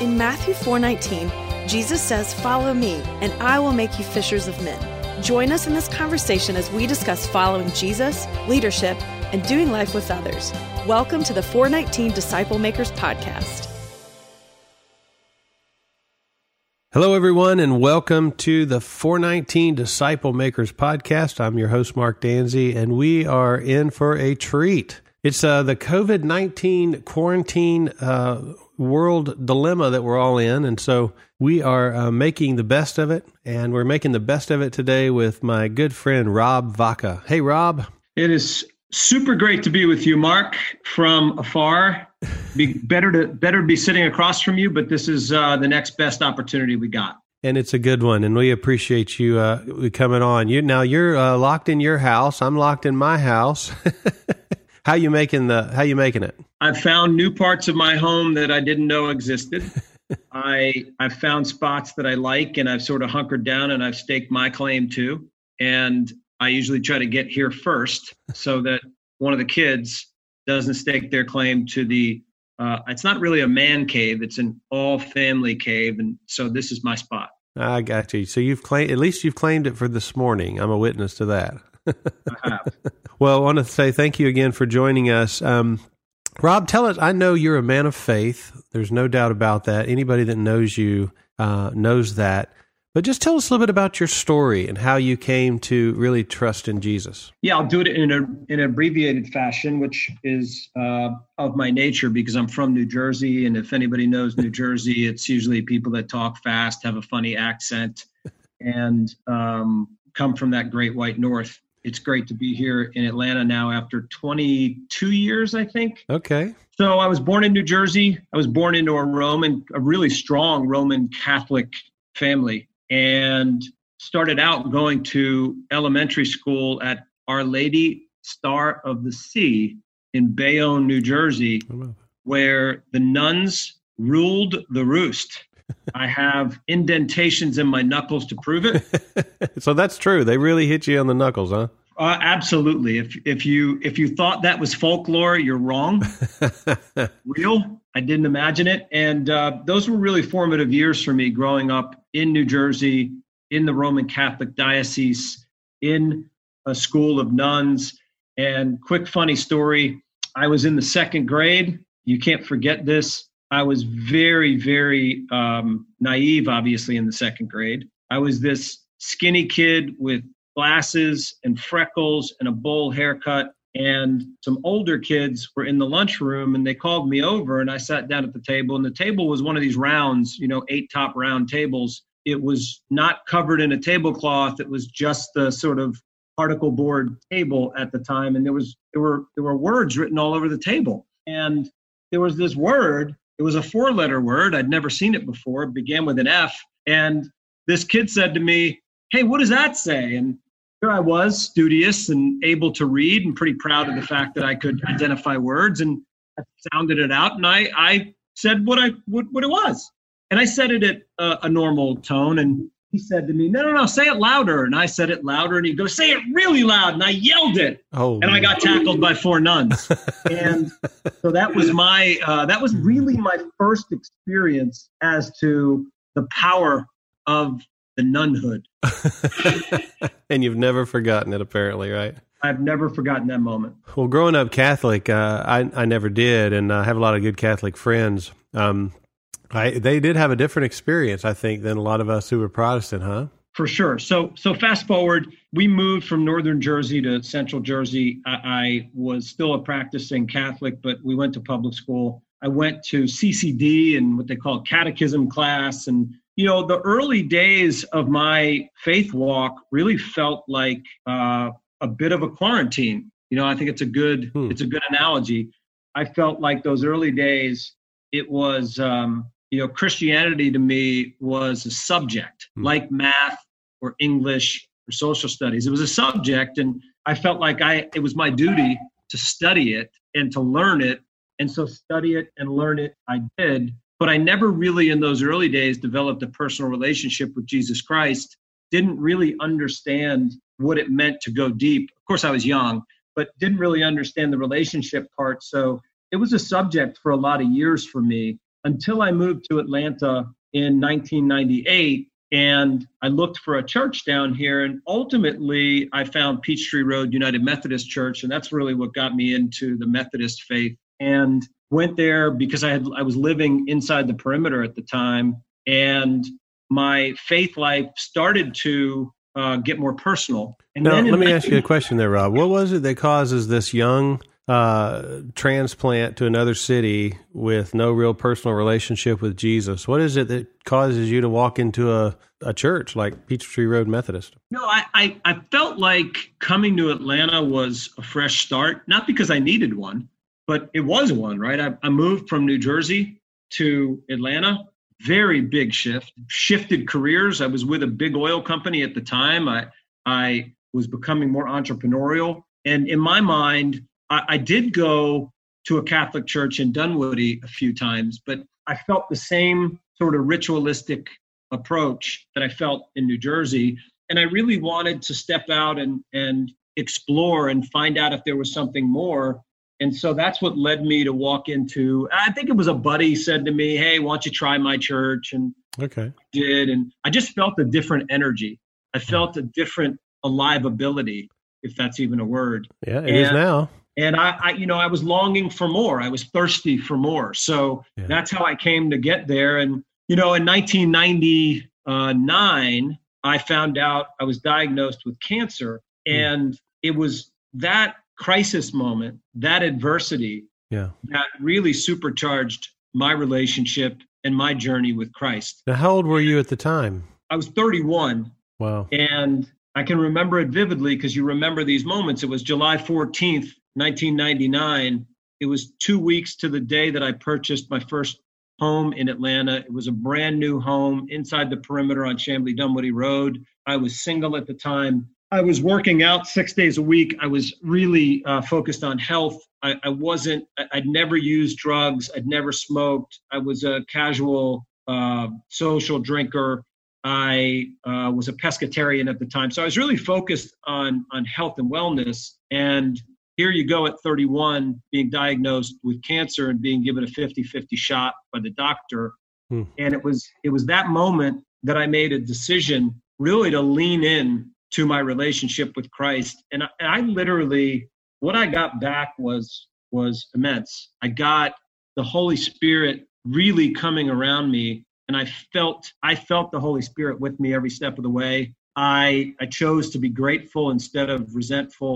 In Matthew 4:19, Jesus says, "Follow me, and I will make you fishers of men." Join us in this conversation as we discuss following Jesus, leadership, and doing life with others. Welcome to the 419 Disciple Makers podcast. Hello, everyone, and welcome to the 419 Disciple Makers podcast. I'm your host, Mark Danzi, and we are in for a treat. It's uh, the COVID 19 quarantine uh, world dilemma that we're all in. And so we are uh, making the best of it. And we're making the best of it today with my good friend, Rob Vaca. Hey, Rob. It is super great to be with you, Mark, from afar. Be better to better be sitting across from you, but this is uh, the next best opportunity we got. And it's a good one, and we appreciate you uh, coming on. You now you're uh, locked in your house. I'm locked in my house. How you making the? How you making it? I've found new parts of my home that I didn't know existed. I I've found spots that I like, and I've sort of hunkered down, and I've staked my claim to. And I usually try to get here first, so that one of the kids doesn't stake their claim to the. Uh, it's not really a man cave; it's an all-family cave, and so this is my spot. I got you. So you've claimed at least you've claimed it for this morning. I'm a witness to that. well, I want to say thank you again for joining us. Um, Rob, tell us. I know you're a man of faith. There's no doubt about that. Anybody that knows you uh, knows that. But just tell us a little bit about your story and how you came to really trust in Jesus. Yeah, I'll do it in a in an abbreviated fashion, which is uh, of my nature because I'm from New Jersey, and if anybody knows New Jersey, it's usually people that talk fast, have a funny accent, and um, come from that great white north it's great to be here in Atlanta now after 22 years, I think. Okay. So I was born in New Jersey. I was born into a Roman, a really strong Roman Catholic family, and started out going to elementary school at Our Lady Star of the Sea in Bayonne, New Jersey, oh, where the nuns ruled the roost. I have indentations in my knuckles to prove it. so that's true. They really hit you on the knuckles, huh? Uh, absolutely. If if you if you thought that was folklore, you're wrong. Real. I didn't imagine it, and uh, those were really formative years for me growing up in New Jersey, in the Roman Catholic diocese, in a school of nuns. And quick funny story: I was in the second grade. You can't forget this. I was very, very um, naive, obviously, in the second grade. I was this skinny kid with glasses and freckles and a bowl haircut. And some older kids were in the lunchroom and they called me over and I sat down at the table. And the table was one of these rounds, you know, eight top round tables. It was not covered in a tablecloth, it was just the sort of particle board table at the time. And there was there were there were words written all over the table. And there was this word it was a four letter word. I'd never seen it before. It began with an F. And this kid said to me, Hey, what does that say? And here I was, studious and able to read and pretty proud of the fact that I could identify words. And I sounded it out and I, I said what I what, what it was. And I said it at a, a normal tone. And he said to me, No, no, no, say it louder. And I said it louder. And he goes, Say it really loud. And I yelled it. Oh, and I got tackled by four nuns. and so that was my, uh, that was really my first experience as to the power of the nunhood. and you've never forgotten it, apparently, right? I've never forgotten that moment. Well, growing up Catholic, uh, I, I never did. And I have a lot of good Catholic friends. Um, I, they did have a different experience, I think, than a lot of us who were Protestant, huh? For sure. So, so fast forward, we moved from northern Jersey to central Jersey. I, I was still a practicing Catholic, but we went to public school. I went to CCD and what they call catechism class. And, you know, the early days of my faith walk really felt like uh, a bit of a quarantine. You know, I think it's a good, hmm. it's a good analogy. I felt like those early days, it was um, you know, Christianity to me was a subject mm. like math or English or social studies. It was a subject, and I felt like I it was my duty to study it and to learn it. And so, study it and learn it, I did. But I never really, in those early days, developed a personal relationship with Jesus Christ. Didn't really understand what it meant to go deep. Of course, I was young, but didn't really understand the relationship part. So it was a subject for a lot of years for me until I moved to Atlanta in 1998 and I looked for a church down here. And ultimately, I found Peachtree Road United Methodist Church. And that's really what got me into the Methodist faith. And went there because I had I was living inside the perimeter at the time, and my faith life started to uh, get more personal. And now, let me ask you a question there, Rob. What was it that causes this young uh, transplant to another city with no real personal relationship with Jesus? What is it that causes you to walk into a, a church like Peachtree Road Methodist? No, I, I, I felt like coming to Atlanta was a fresh start, not because I needed one, but it was one, right? I, I moved from New Jersey to Atlanta. Very big shift, shifted careers. I was with a big oil company at the time. I, I was becoming more entrepreneurial. And in my mind, I, I did go to a Catholic church in Dunwoody a few times, but I felt the same sort of ritualistic approach that I felt in New Jersey. And I really wanted to step out and, and explore and find out if there was something more. And so that's what led me to walk into, I think it was a buddy said to me, Hey, why don't you try my church? And okay. I did. And I just felt a different energy. I hmm. felt a different alive ability, if that's even a word. Yeah, it and, is now and I, I, you know i was longing for more i was thirsty for more so yeah. that's how i came to get there and you know in 1999 i found out i was diagnosed with cancer hmm. and mm. it was that crisis moment that adversity yeah. that really supercharged my relationship and my journey with christ now how old were you at the time i was 31 wow and I can remember it vividly because you remember these moments. It was July 14th, 1999. It was two weeks to the day that I purchased my first home in Atlanta. It was a brand new home inside the perimeter on Chamblee Dunwoody Road. I was single at the time. I was working out six days a week. I was really uh, focused on health. I, I, wasn't, I'd never used drugs. I'd never smoked. I was a casual uh, social drinker. I uh, was a pescatarian at the time. So I was really focused on, on health and wellness. And here you go at 31 being diagnosed with cancer and being given a 50-50 shot by the doctor. Hmm. and it was it was that moment that i made a decision really to lean in to my relationship with christ. And I, and I literally what i got back was was immense. I got the holy spirit really coming around me and i felt i felt the holy spirit with me every step of the way. I i chose to be grateful instead of resentful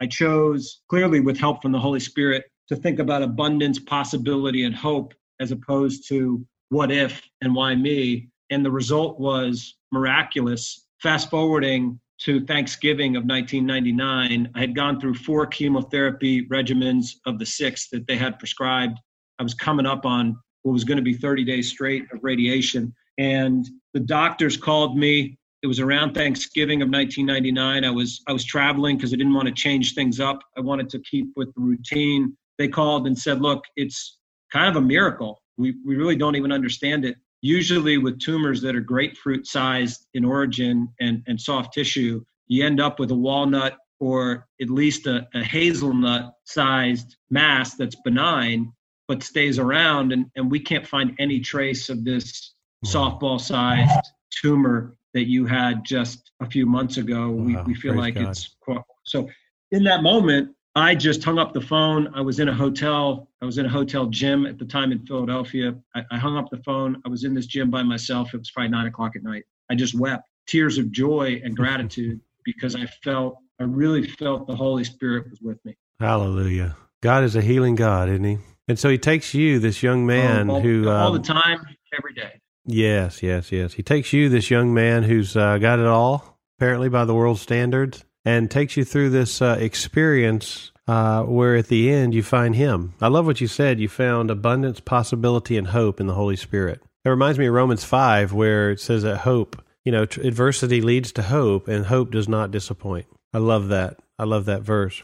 I chose, clearly with help from the Holy Spirit, to think about abundance, possibility, and hope as opposed to what if and why me. And the result was miraculous. Fast forwarding to Thanksgiving of 1999, I had gone through four chemotherapy regimens of the six that they had prescribed. I was coming up on what was going to be 30 days straight of radiation. And the doctors called me it was around Thanksgiving of 1999. I was I was traveling because I didn't want to change things up. I wanted to keep with the routine. They called and said, "Look, it's kind of a miracle. We we really don't even understand it. Usually with tumors that are grapefruit sized in origin and and soft tissue, you end up with a walnut or at least a, a hazelnut sized mass that's benign but stays around and, and we can't find any trace of this hmm. softball sized tumor that you had just a few months ago. Wow, we, we feel like God. it's so. In that moment, I just hung up the phone. I was in a hotel. I was in a hotel gym at the time in Philadelphia. I, I hung up the phone. I was in this gym by myself. It was probably nine o'clock at night. I just wept tears of joy and gratitude because I felt, I really felt the Holy Spirit was with me. Hallelujah. God is a healing God, isn't he? And so he takes you, this young man all, who. All um, the time, every day. Yes, yes, yes. He takes you, this young man who's uh, got it all, apparently by the world's standards, and takes you through this uh, experience uh, where at the end you find him. I love what you said. You found abundance, possibility, and hope in the Holy Spirit. It reminds me of Romans 5, where it says that hope, you know, adversity leads to hope, and hope does not disappoint. I love that. I love that verse.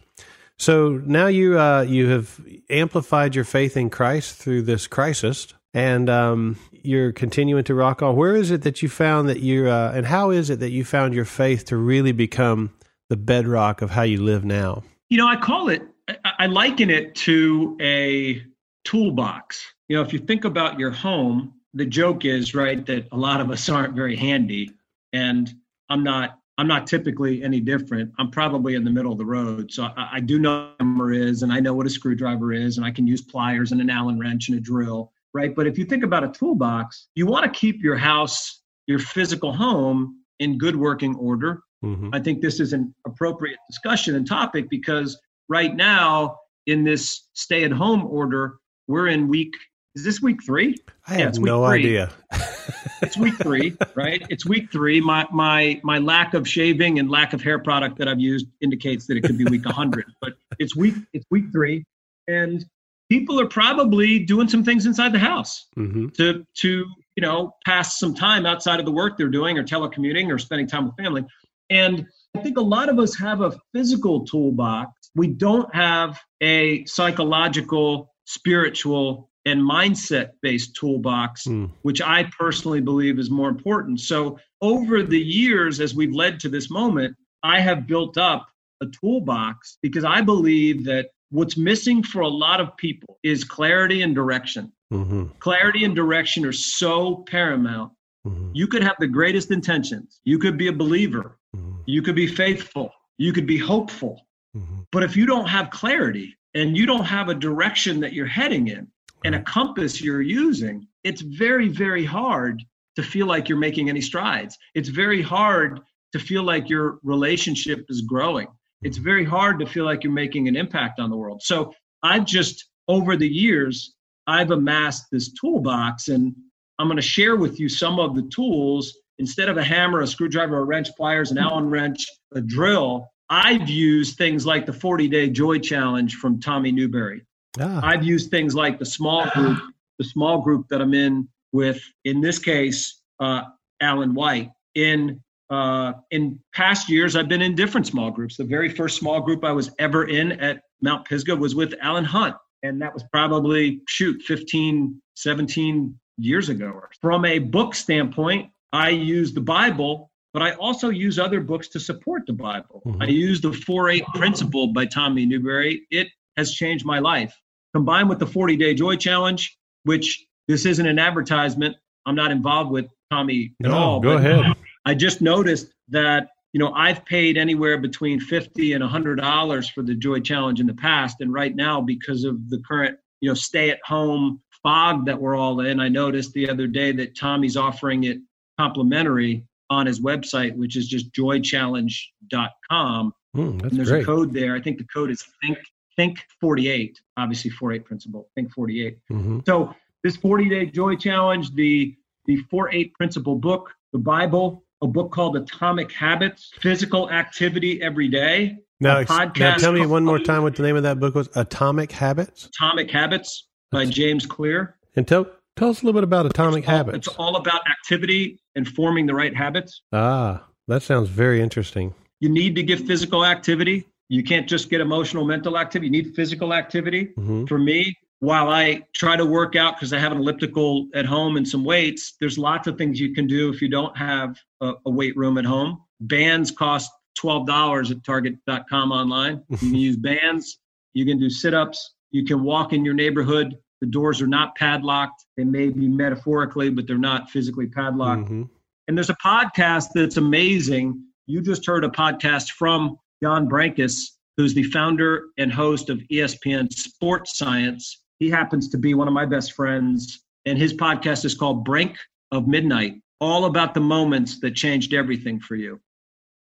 So now you uh, you have amplified your faith in Christ through this crisis, and um, you're continuing to rock on. Where is it that you found that you, uh, and how is it that you found your faith to really become the bedrock of how you live now? You know, I call it, I liken it to a toolbox. you know, if you think about your home, the joke is right that a lot of us aren't very handy, and I'm not. I'm not typically any different. I'm probably in the middle of the road, so I, I do know what a hammer is, and I know what a screwdriver is, and I can use pliers and an Allen wrench and a drill, right? But if you think about a toolbox, you want to keep your house, your physical home, in good working order. Mm-hmm. I think this is an appropriate discussion and topic because right now in this stay at home order, we're in week is this week three? I yeah, have no three. idea. it's week three, right? It's week three. My my my lack of shaving and lack of hair product that I've used indicates that it could be week 100. but it's week it's week three, and people are probably doing some things inside the house mm-hmm. to to you know pass some time outside of the work they're doing, or telecommuting, or spending time with family. And I think a lot of us have a physical toolbox. We don't have a psychological, spiritual and mindset based toolbox, mm. which I personally believe is more important. So, over the years, as we've led to this moment, I have built up a toolbox because I believe that what's missing for a lot of people is clarity and direction. Mm-hmm. Clarity and direction are so paramount. Mm-hmm. You could have the greatest intentions, you could be a believer, mm-hmm. you could be faithful, you could be hopeful. Mm-hmm. But if you don't have clarity and you don't have a direction that you're heading in, and a compass you're using, it's very, very hard to feel like you're making any strides. It's very hard to feel like your relationship is growing. It's very hard to feel like you're making an impact on the world. So I've just, over the years, I've amassed this toolbox and I'm going to share with you some of the tools. Instead of a hammer, a screwdriver, a wrench, pliers, an Allen wrench, a drill, I've used things like the 40 day joy challenge from Tommy Newberry. Ah. I've used things like the small group, the small group that I'm in with, in this case, uh, Alan White. In uh, in past years, I've been in different small groups. The very first small group I was ever in at Mount Pisgah was with Alan Hunt, and that was probably shoot 15, 17 years ago. From a book standpoint, I use the Bible, but I also use other books to support the Bible. Mm-hmm. I use the 4 8 principle by Tommy Newberry. It has changed my life. Combined with the 40 day joy challenge, which this isn't an advertisement. I'm not involved with Tommy at no, all. Go ahead. I just noticed that, you know, I've paid anywhere between 50 and $100 for the joy challenge in the past. And right now, because of the current, you know, stay at home fog that we're all in, I noticed the other day that Tommy's offering it complimentary on his website, which is just joychallenge.com. Mm, and there's great. a code there. I think the code is think think 48 obviously 48 principle think 48 mm-hmm. so this 40 day joy challenge the the 48 principle book the bible a book called atomic habits physical activity every day. Now, now tell me one more time what the name of that book was. Atomic habits? Atomic habits by james clear. And tell tell us a little bit about atomic it's all, habits. it's all about activity and forming the right habits. Ah that sounds very interesting. You need to get physical activity. You can't just get emotional, mental activity. You need physical activity. Mm-hmm. For me, while I try to work out because I have an elliptical at home and some weights, there's lots of things you can do if you don't have a, a weight room at home. Bands cost $12 at target.com online. You can use bands. You can do sit ups. You can walk in your neighborhood. The doors are not padlocked. They may be metaphorically, but they're not physically padlocked. Mm-hmm. And there's a podcast that's amazing. You just heard a podcast from John Brenkus, who's the founder and host of ESPN Sports Science. He happens to be one of my best friends, and his podcast is called Brink of Midnight, all about the moments that changed everything for you.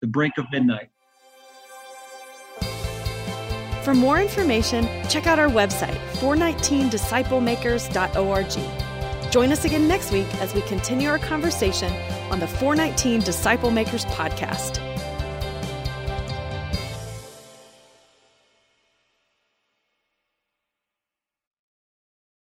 The Brink of Midnight. For more information, check out our website, 419disciplemakers.org. Join us again next week as we continue our conversation on the 419 Disciple Makers podcast.